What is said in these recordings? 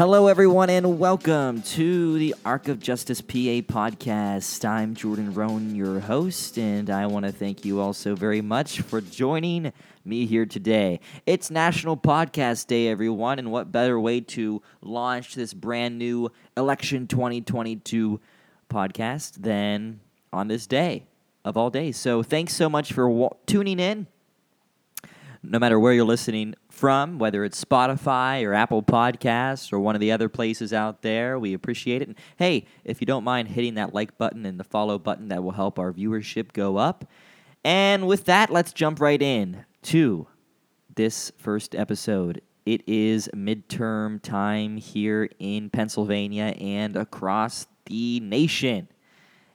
Hello, everyone, and welcome to the Arc of Justice PA podcast. I'm Jordan Roan, your host, and I want to thank you all so very much for joining me here today. It's National Podcast Day, everyone, and what better way to launch this brand new Election 2022 podcast than on this day of all days? So, thanks so much for wa- tuning in no matter where you're listening from, whether it's Spotify or Apple Podcasts or one of the other places out there. We appreciate it. And hey, if you don't mind hitting that like button and the follow button, that will help our viewership go up. And with that, let's jump right in to this first episode. It is midterm time here in Pennsylvania and across the nation.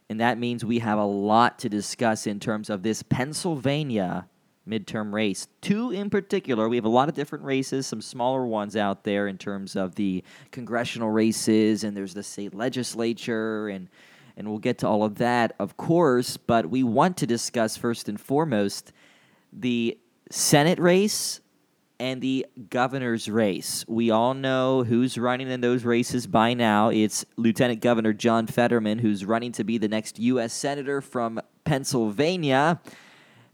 And that means we have a lot to discuss in terms of this Pennsylvania midterm race. Two in particular. We have a lot of different races, some smaller ones out there in terms of the congressional races, and there's the state legislature, and and we'll get to all of that, of course. But we want to discuss first and foremost the Senate race and the governor's race. We all know who's running in those races by now. It's Lieutenant Governor John Fetterman, who's running to be the next U.S. Senator from Pennsylvania.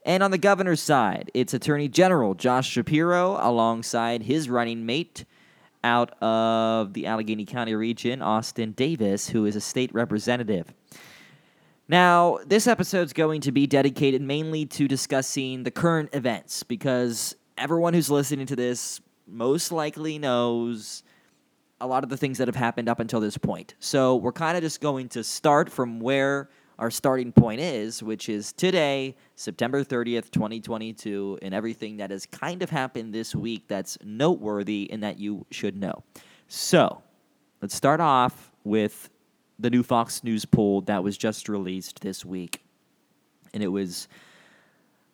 And on the governor's side, it's Attorney General Josh Shapiro alongside his running mate out of the Allegheny County region, Austin Davis, who is a state representative. Now, this episode's going to be dedicated mainly to discussing the current events because everyone who's listening to this most likely knows a lot of the things that have happened up until this point. So, we're kind of just going to start from where our starting point is, which is today, September 30th, 2022, and everything that has kind of happened this week that's noteworthy and that you should know. So, let's start off with the new Fox News poll that was just released this week. And it was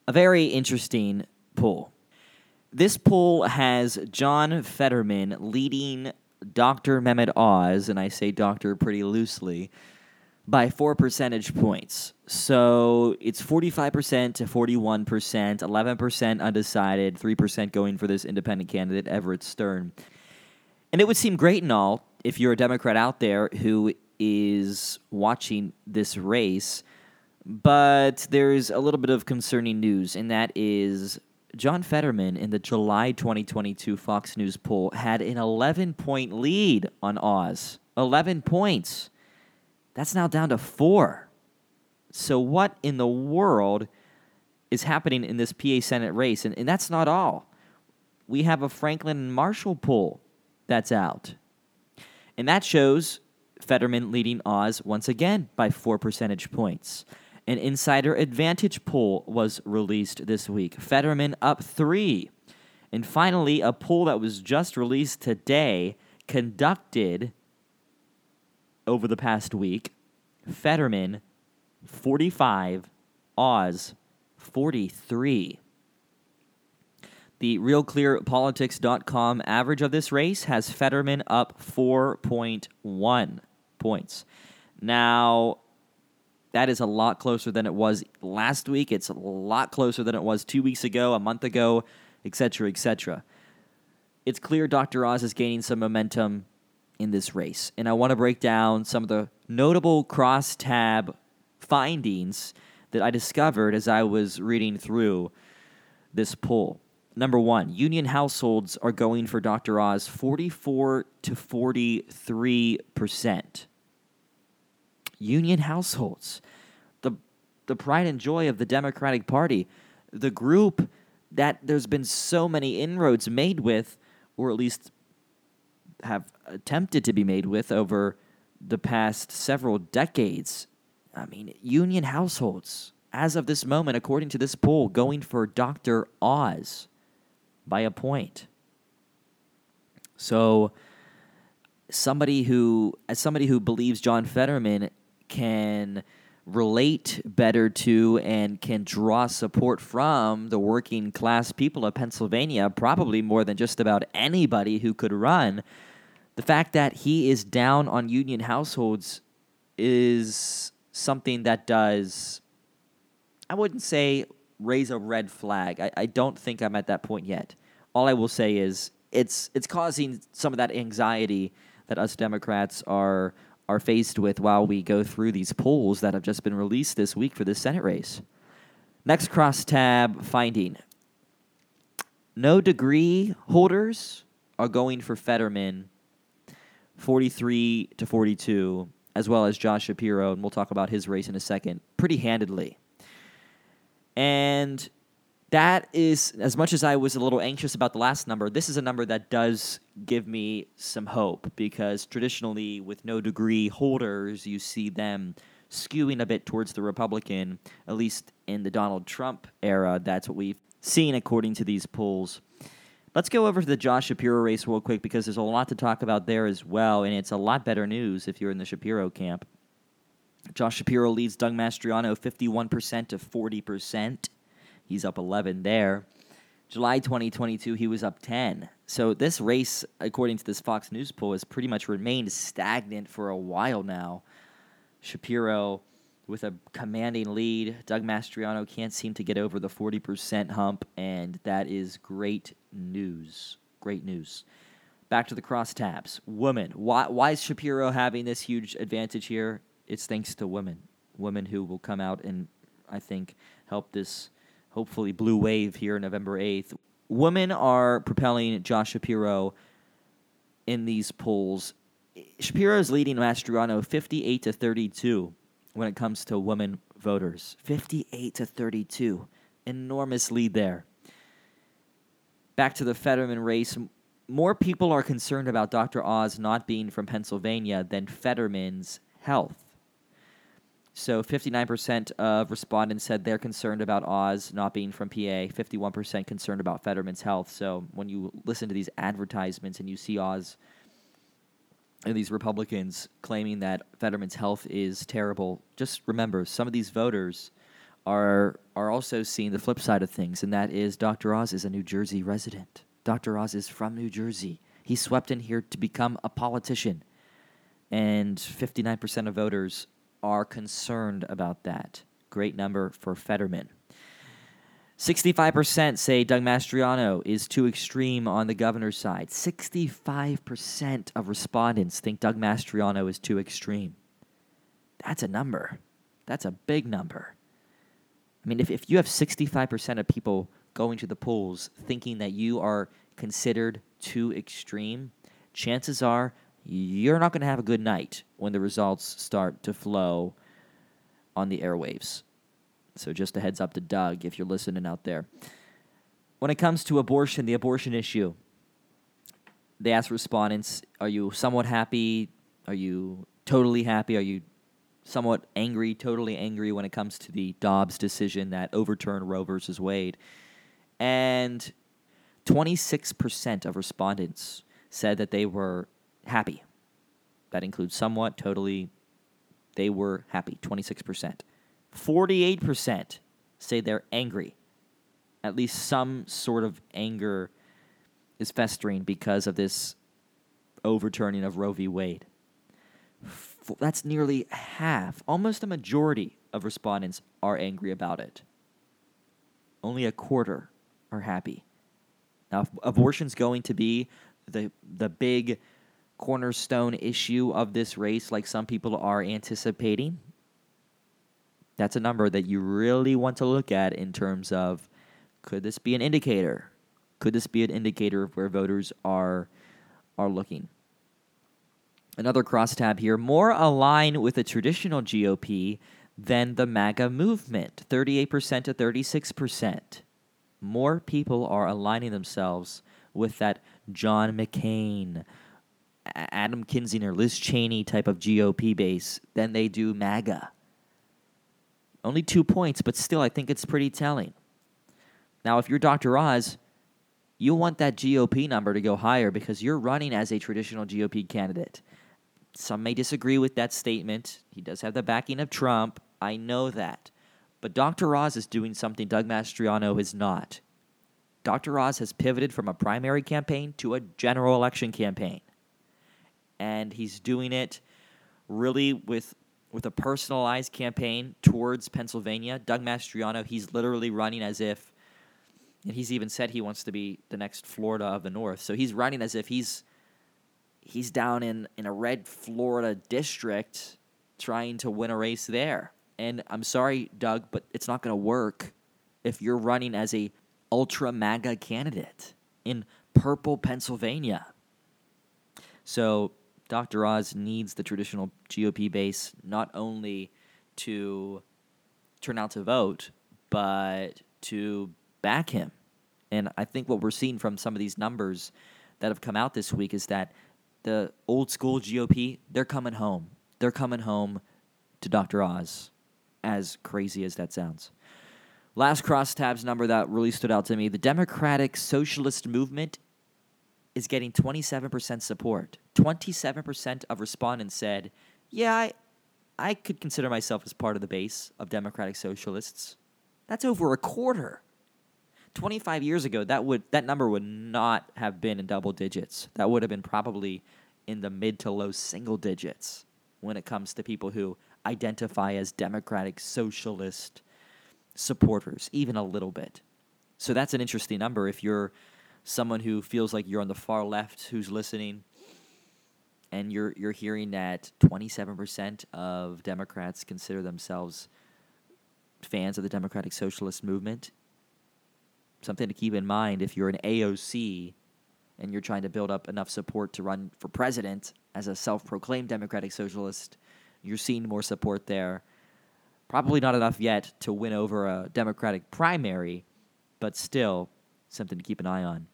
a very interesting poll. This poll has John Fetterman leading Dr. Mehmet Oz, and I say doctor pretty loosely, by four percentage points. So it's 45% to 41%, 11% undecided, 3% going for this independent candidate, Everett Stern. And it would seem great and all if you're a Democrat out there who is watching this race, but there's a little bit of concerning news, and that is John Fetterman in the July 2022 Fox News poll had an 11 point lead on Oz. 11 points. That's now down to four. So, what in the world is happening in this PA Senate race? And, and that's not all. We have a Franklin and Marshall poll that's out. And that shows Fetterman leading Oz once again by four percentage points. An insider advantage poll was released this week. Fetterman up three. And finally, a poll that was just released today, conducted over the past week. Fetterman, 45. Oz, 43. The RealClearPolitics.com average of this race has Fetterman up 4.1 points. Now, that is a lot closer than it was last week. It's a lot closer than it was two weeks ago, a month ago, etc., etc. It's clear Dr. Oz is gaining some momentum in this race. And I want to break down some of the notable cross-tab findings that I discovered as I was reading through this poll. Number one, union households are going for Dr. Oz 44 to 43 percent. Union households, the the pride and joy of the Democratic Party, the group that there's been so many inroads made with, or at least have attempted to be made with over the past several decades. I mean, union households, as of this moment, according to this poll, going for Dr. Oz by a point. So, somebody who, as somebody who believes John Fetterman can relate better to and can draw support from the working class people of Pennsylvania, probably more than just about anybody who could run, the fact that he is down on union households is something that does, I wouldn't say raise a red flag. I, I don't think I'm at that point yet. All I will say is it's it's causing some of that anxiety that us Democrats are are faced with while we go through these polls that have just been released this week for the Senate race. Next crosstab finding. No degree holders are going for Fetterman 43 to 42, as well as Josh Shapiro, and we'll talk about his race in a second, pretty handedly. And that is, as much as I was a little anxious about the last number, this is a number that does give me some hope because traditionally, with no degree holders, you see them skewing a bit towards the Republican, at least in the Donald Trump era. That's what we've seen according to these polls. Let's go over to the Josh Shapiro race real quick because there's a lot to talk about there as well, and it's a lot better news if you're in the Shapiro camp. Josh Shapiro leads Doug Mastriano 51% to 40%. He's up 11 there. July 2022, he was up 10. So this race, according to this Fox News poll, has pretty much remained stagnant for a while now. Shapiro with a commanding lead. Doug Mastriano can't seem to get over the 40% hump, and that is great news. Great news. Back to the crosstabs. Women. Why, why is Shapiro having this huge advantage here? It's thanks to women. Women who will come out and, I think, help this hopefully blue wave here November 8th. Women are propelling Josh Shapiro in these polls. Shapiro is leading Mastriano 58 to 32 when it comes to women voters. 58 to 32. Enormous lead there. Back to the Fetterman race. More people are concerned about Dr. Oz not being from Pennsylvania than Fetterman's health. So 59% of respondents said they're concerned about Oz not being from PA, 51% concerned about Fetterman's health. So when you listen to these advertisements and you see Oz and these Republicans claiming that Fetterman's health is terrible, just remember some of these voters are are also seeing the flip side of things, and that is Dr. Oz is a New Jersey resident. Dr. Oz is from New Jersey. He swept in here to become a politician, and 59% of voters are concerned about that. Great number for Fetterman. 65% say Doug Mastriano is too extreme on the governor's side. 65% of respondents think Doug Mastriano is too extreme. That's a number. That's a big number. I mean, if, if you have 65% of people going to the polls thinking that you are considered too extreme, chances are you're not going to have a good night when the results start to flow on the airwaves. So just a heads up to Doug if you're listening out there. When it comes to abortion, the abortion issue, they ask respondents, are you somewhat happy? Are you totally happy? Are you somewhat angry, totally angry when it comes to the Dobbs decision that overturned Roe versus Wade? And 26% of respondents said that they were happy. That includes somewhat, totally. They were happy, 26%. 48% say they're angry. At least some sort of anger is festering because of this overturning of Roe v. Wade. That's nearly half, almost a majority of respondents are angry about it. Only a quarter are happy. Now, if abortion's going to be the the big cornerstone issue of this race, like some people are anticipating, that's a number that you really want to look at in terms of could this be an indicator? Could this be an indicator of where voters are are looking? Another crosstab here, more aligned with the traditional GOP than the MAGA movement, 38% to 36%. More people are aligning themselves with that John McCain, Adam Kinzinger, Liz Cheney type of GOP base than they do MAGA. Only two points, but still, I think it's pretty telling. Now, if you're Dr. Oz, you want that GOP number to go higher because you're running as a traditional GOP candidate. Some may disagree with that statement. He does have the backing of Trump. I know that. But Dr. Oz is doing something Doug Mastriano is not. Dr. Oz has pivoted from a primary campaign to a general election campaign. And he's doing it really with with a personalized campaign towards Pennsylvania. Doug Mastriano, he's literally running as if And he's even said he wants to be the next Florida of the North. So he's running as if he's he's down in, in a red Florida district trying to win a race there. And I'm sorry, Doug, but it's not going to work if you're running as a ultra MAGA candidate in purple Pennsylvania. So Dr. Oz needs the traditional GOP base not only to turn out to vote, but to back him. And I think what we're seeing from some of these numbers that have come out this week is that the old school GOP, they're coming home. They're coming home to Dr. Oz, as crazy as that sounds. Last crosstabs number that really stood out to me the Democratic Socialist Movement is getting 27% support. 27% of respondents said, Yeah, I, I could consider myself as part of the base of Democratic Socialists. That's over a quarter. 25 years ago, that would that number would not have been in double digits. That would have been probably in the mid to low single digits when it comes to people who identify as democratic socialist supporters, even a little bit. So that's an interesting number if you're someone who feels like you're on the far left who's listening and you're you're hearing that 27% of Democrats consider themselves fans of the Democratic Socialist movement something to keep in mind if you're an AOC and you're trying to build up enough support to run for president as a self proclaimed democratic socialist, you're seeing more support there. Probably not enough yet to win over a Democratic primary, but still something to keep an eye on.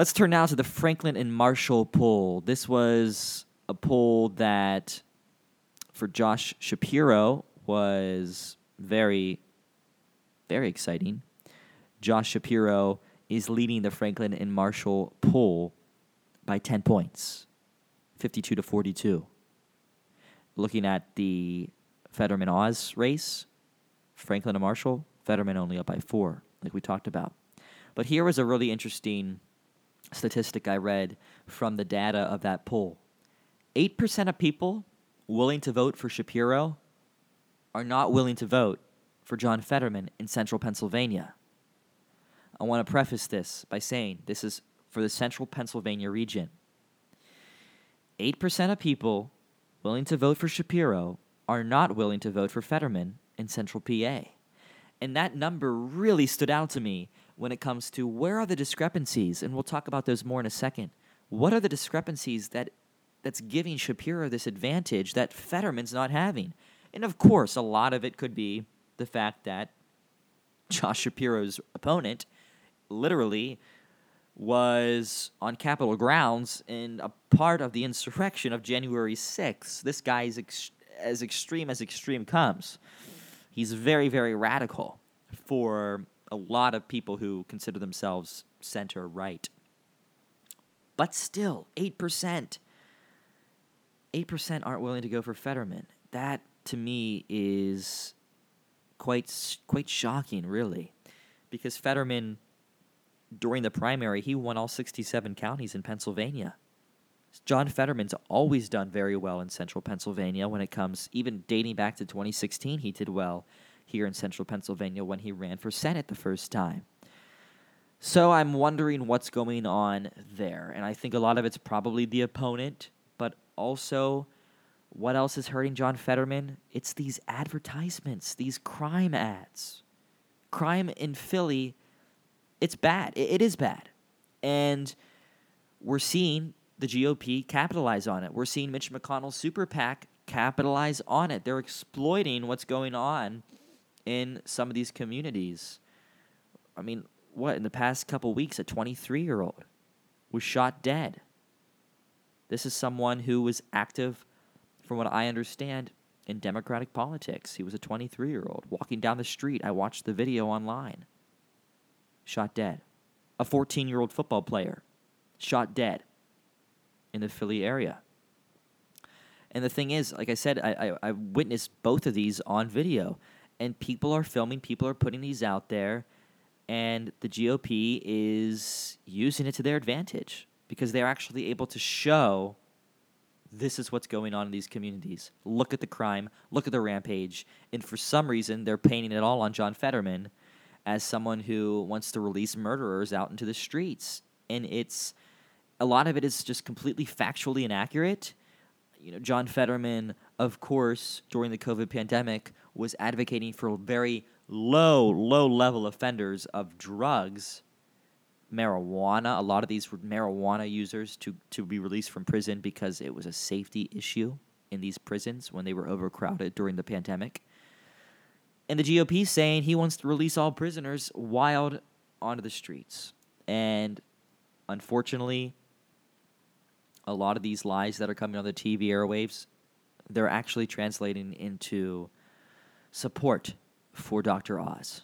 Let's turn now to the Franklin and Marshall poll. This was a poll that, for Josh Shapiro, was very, very exciting. Josh Shapiro is leading the Franklin and Marshall poll by 10 points, 52 to 42. Looking at the Fetterman Oz race, Franklin and Marshall, Fetterman only up by four, like we talked about. But here was a really interesting statistic I read from the data of that poll 8% of people willing to vote for Shapiro are not willing to vote for John Fetterman in central Pennsylvania. I want to preface this by saying this is for the central Pennsylvania region. 8% of people willing to vote for Shapiro are not willing to vote for Fetterman in central PA. And that number really stood out to me when it comes to where are the discrepancies, and we'll talk about those more in a second. What are the discrepancies that that's giving Shapiro this advantage that Fetterman's not having? And of course, a lot of it could be the fact that Josh Shapiro's opponent literally was on Capitol grounds in a part of the insurrection of January 6th. This guy is ex- as extreme as extreme comes. He's very, very radical for a lot of people who consider themselves center right. But still, 8%. 8% aren't willing to go for Fetterman. That, to me, is quite, quite shocking, really. Because Fetterman during the primary, he won all 67 counties in Pennsylvania. John Fetterman's always done very well in central Pennsylvania when it comes, even dating back to 2016, he did well here in central Pennsylvania when he ran for Senate the first time. So I'm wondering what's going on there. And I think a lot of it's probably the opponent, but also what else is hurting John Fetterman? It's these advertisements, these crime ads. Crime in Philly it's bad. It, it is bad. And we're seeing the GOP capitalize on it. We're seeing Mitch McConnell's super PAC capitalize on it. They're exploiting what's going on in some of these communities. I mean, what, in the past couple weeks, a 23 year old was shot dead. This is someone who was active, from what I understand, in Democratic politics. He was a 23 year old walking down the street. I watched the video online shot dead. A 14 year old football player shot dead in the Philly area. And the thing is, like I said, I, I, I, witnessed both of these on video, and people are filming, people are putting these out there, and the GOP is using it to their advantage because they're actually able to show this is what's going on in these communities. Look at the crime, look at the rampage, and for some reason, they're painting it all on John Fetterman as someone who wants to release murderers out into the streets. And it's a lot of it is just completely factually inaccurate. You know, John Fetterman, of course, during the COVID pandemic, was advocating for very low, low level offenders of drugs, marijuana. A lot of these were marijuana users to, to be released from prison because it was a safety issue in these prisons when they were overcrowded during the pandemic. And the GOP saying he wants to release all prisoners wild onto the streets. And unfortunately, a lot of these lies that are coming on the TV airwaves, they're actually translating into support for Dr. Oz.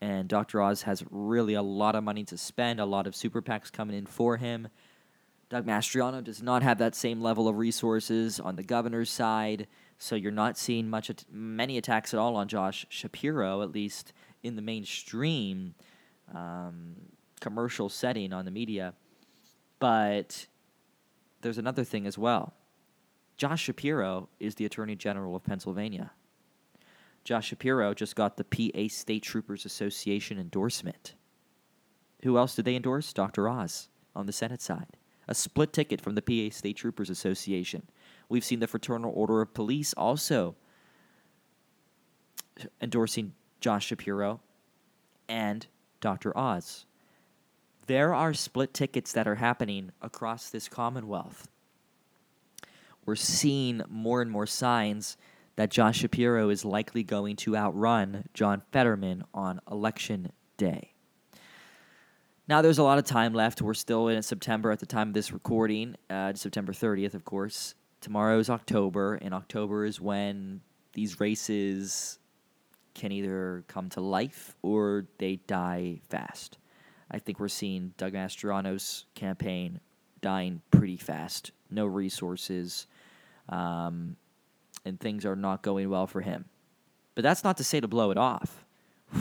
And Dr. Oz has really a lot of money to spend, a lot of super PACs coming in for him. Doug Mastriano does not have that same level of resources on the governor's side. So you're not seeing much at- many attacks at all on Josh Shapiro, at least in the mainstream um, commercial setting on the media. But there's another thing as well. Josh Shapiro is the Attorney General of Pennsylvania. Josh Shapiro just got the PA State Troopers Association endorsement. Who else did they endorse? Dr. Oz on the Senate side. A split ticket from the PA State Troopers Association. We've seen the Fraternal Order of Police also endorsing Josh Shapiro and Dr. Oz. There are split tickets that are happening across this Commonwealth. We're seeing more and more signs that Josh Shapiro is likely going to outrun John Fetterman on election day. Now, there's a lot of time left. We're still in September at the time of this recording, uh, September 30th, of course tomorrow is October, and October is when these races can either come to life or they die fast. I think we're seeing Doug Mastriano's campaign dying pretty fast. No resources, um, and things are not going well for him. But that's not to say to blow it off.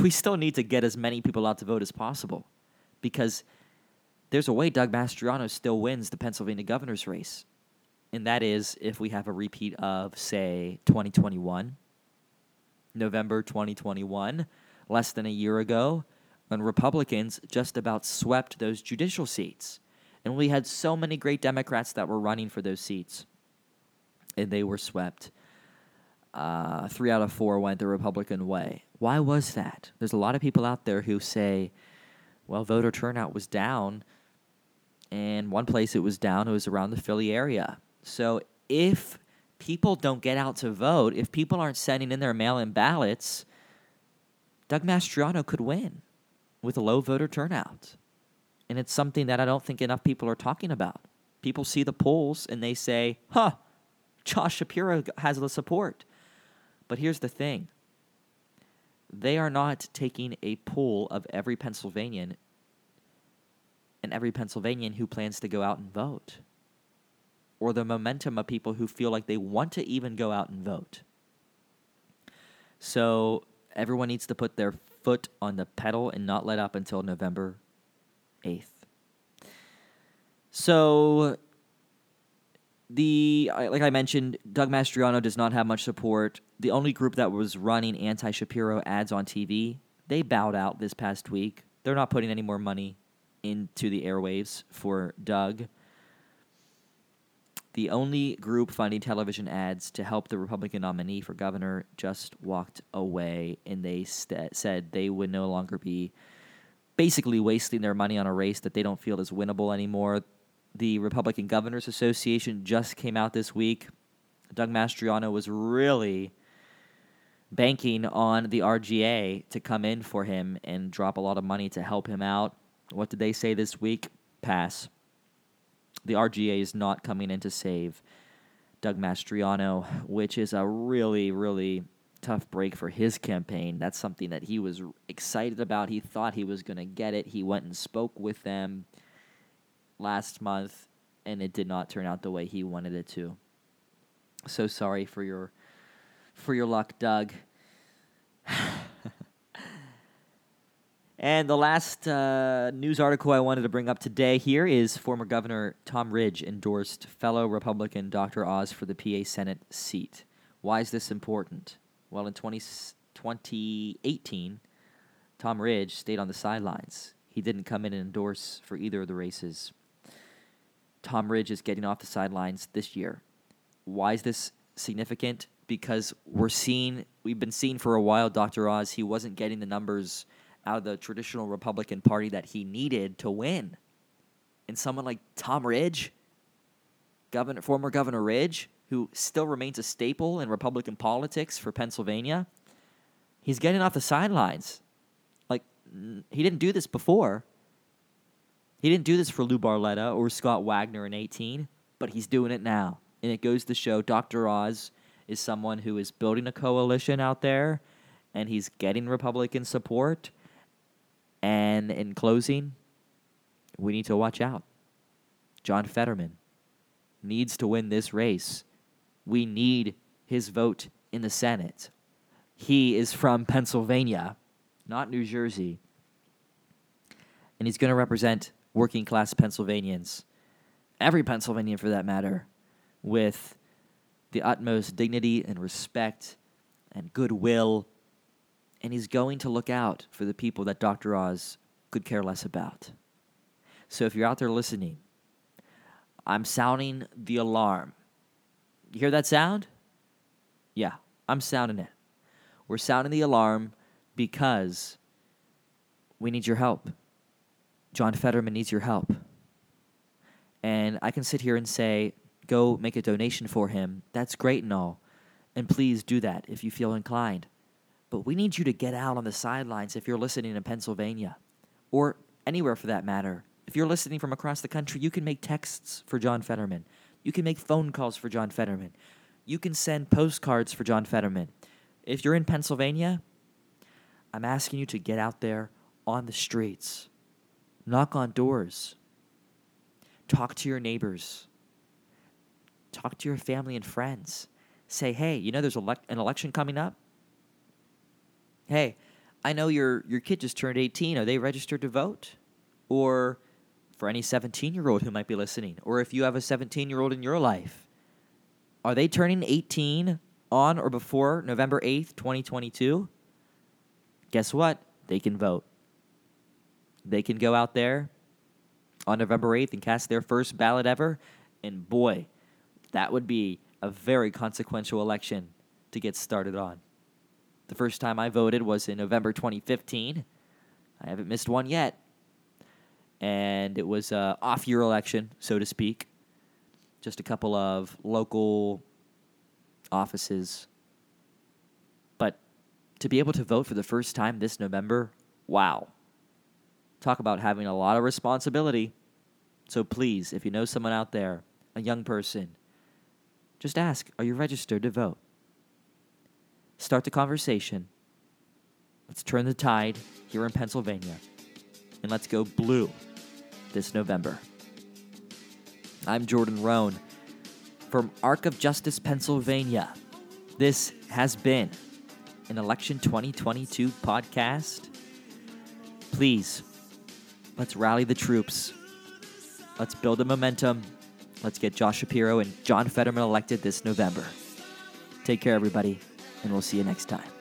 We still need to get as many people out to vote as possible because there's a way Doug Mastriano still wins the Pennsylvania governor's race and that is if we have a repeat of, say, 2021, November 2021, less than a year ago, when Republicans just about swept those judicial seats. And we had so many great Democrats that were running for those seats, and they were swept. Uh, three out of four went the Republican way. Why was that? There's a lot of people out there who say, well, voter turnout was down. And one place it was down, it was around the Philly area. So if people don't get out to vote, if people aren't sending in their mail in ballots, Doug Mastriano could win with a low voter turnout. And it's something that I don't think enough people are talking about. People see the polls and they say, huh, Josh Shapiro has the support. But here's the thing they are not taking a poll of every Pennsylvanian and every Pennsylvanian who plans to go out and vote or the momentum of people who feel like they want to even go out and vote. So everyone needs to put their foot on the pedal and not let up until November 8th. So the like I mentioned, Doug Mastriano does not have much support. The only group that was running anti-Shapiro ads on TV, they bowed out this past week. They're not putting any more money into the airwaves for Doug the only group funding television ads to help the Republican nominee for governor just walked away, and they st- said they would no longer be basically wasting their money on a race that they don't feel is winnable anymore. The Republican Governors Association just came out this week. Doug Mastriano was really banking on the RGA to come in for him and drop a lot of money to help him out. What did they say this week? Pass the RGA is not coming in to save Doug Mastriano, which is a really, really tough break for his campaign. That's something that he was excited about. He thought he was going to get it. He went and spoke with them last month, and it did not turn out the way he wanted it to. So sorry for your for your luck, Doug. And the last uh, news article I wanted to bring up today here is former Governor Tom Ridge endorsed fellow Republican Dr. Oz for the PA Senate seat. Why is this important? Well, in 20, 2018, Tom Ridge stayed on the sidelines. He didn't come in and endorse for either of the races. Tom Ridge is getting off the sidelines this year. Why is this significant? Because we're seeing, we've been seeing for a while, Dr. Oz, he wasn't getting the numbers out of the traditional Republican Party that he needed to win. And someone like Tom Ridge, Governor, former Governor Ridge, who still remains a staple in Republican politics for Pennsylvania, he's getting off the sidelines. Like, he didn't do this before. He didn't do this for Lou Barletta or Scott Wagner in 18, but he's doing it now. And it goes to show Dr. Oz is someone who is building a coalition out there and he's getting Republican support. And in closing, we need to watch out. John Fetterman needs to win this race. We need his vote in the Senate. He is from Pennsylvania, not New Jersey. And he's going to represent working class Pennsylvanians, every Pennsylvanian for that matter, with the utmost dignity and respect and goodwill. And he's going to look out for the people that Dr. Oz could care less about. So if you're out there listening, I'm sounding the alarm. You hear that sound? Yeah, I'm sounding it. We're sounding the alarm because we need your help. John Fetterman needs your help. And I can sit here and say, go make a donation for him. That's great and all. And please do that if you feel inclined. But we need you to get out on the sidelines if you're listening in Pennsylvania or anywhere for that matter. If you're listening from across the country, you can make texts for John Fetterman. You can make phone calls for John Fetterman. You can send postcards for John Fetterman. If you're in Pennsylvania, I'm asking you to get out there on the streets, knock on doors, talk to your neighbors, talk to your family and friends. Say, hey, you know there's an election coming up? Hey, I know your, your kid just turned 18. Are they registered to vote? Or for any 17 year old who might be listening, or if you have a 17 year old in your life, are they turning 18 on or before November 8th, 2022? Guess what? They can vote. They can go out there on November 8th and cast their first ballot ever. And boy, that would be a very consequential election to get started on. The first time I voted was in November 2015. I haven't missed one yet and it was uh, a off year election, so to speak. Just a couple of local offices. But to be able to vote for the first time this November, wow. Talk about having a lot of responsibility. So please, if you know someone out there, a young person, just ask Are you registered to vote? Start the conversation. Let's turn the tide here in Pennsylvania. And let's go blue this November. I'm Jordan Roan from Arc of Justice, Pennsylvania. This has been an Election 2022 podcast. Please, let's rally the troops. Let's build a momentum. Let's get Josh Shapiro and John Fetterman elected this November. Take care, everybody, and we'll see you next time.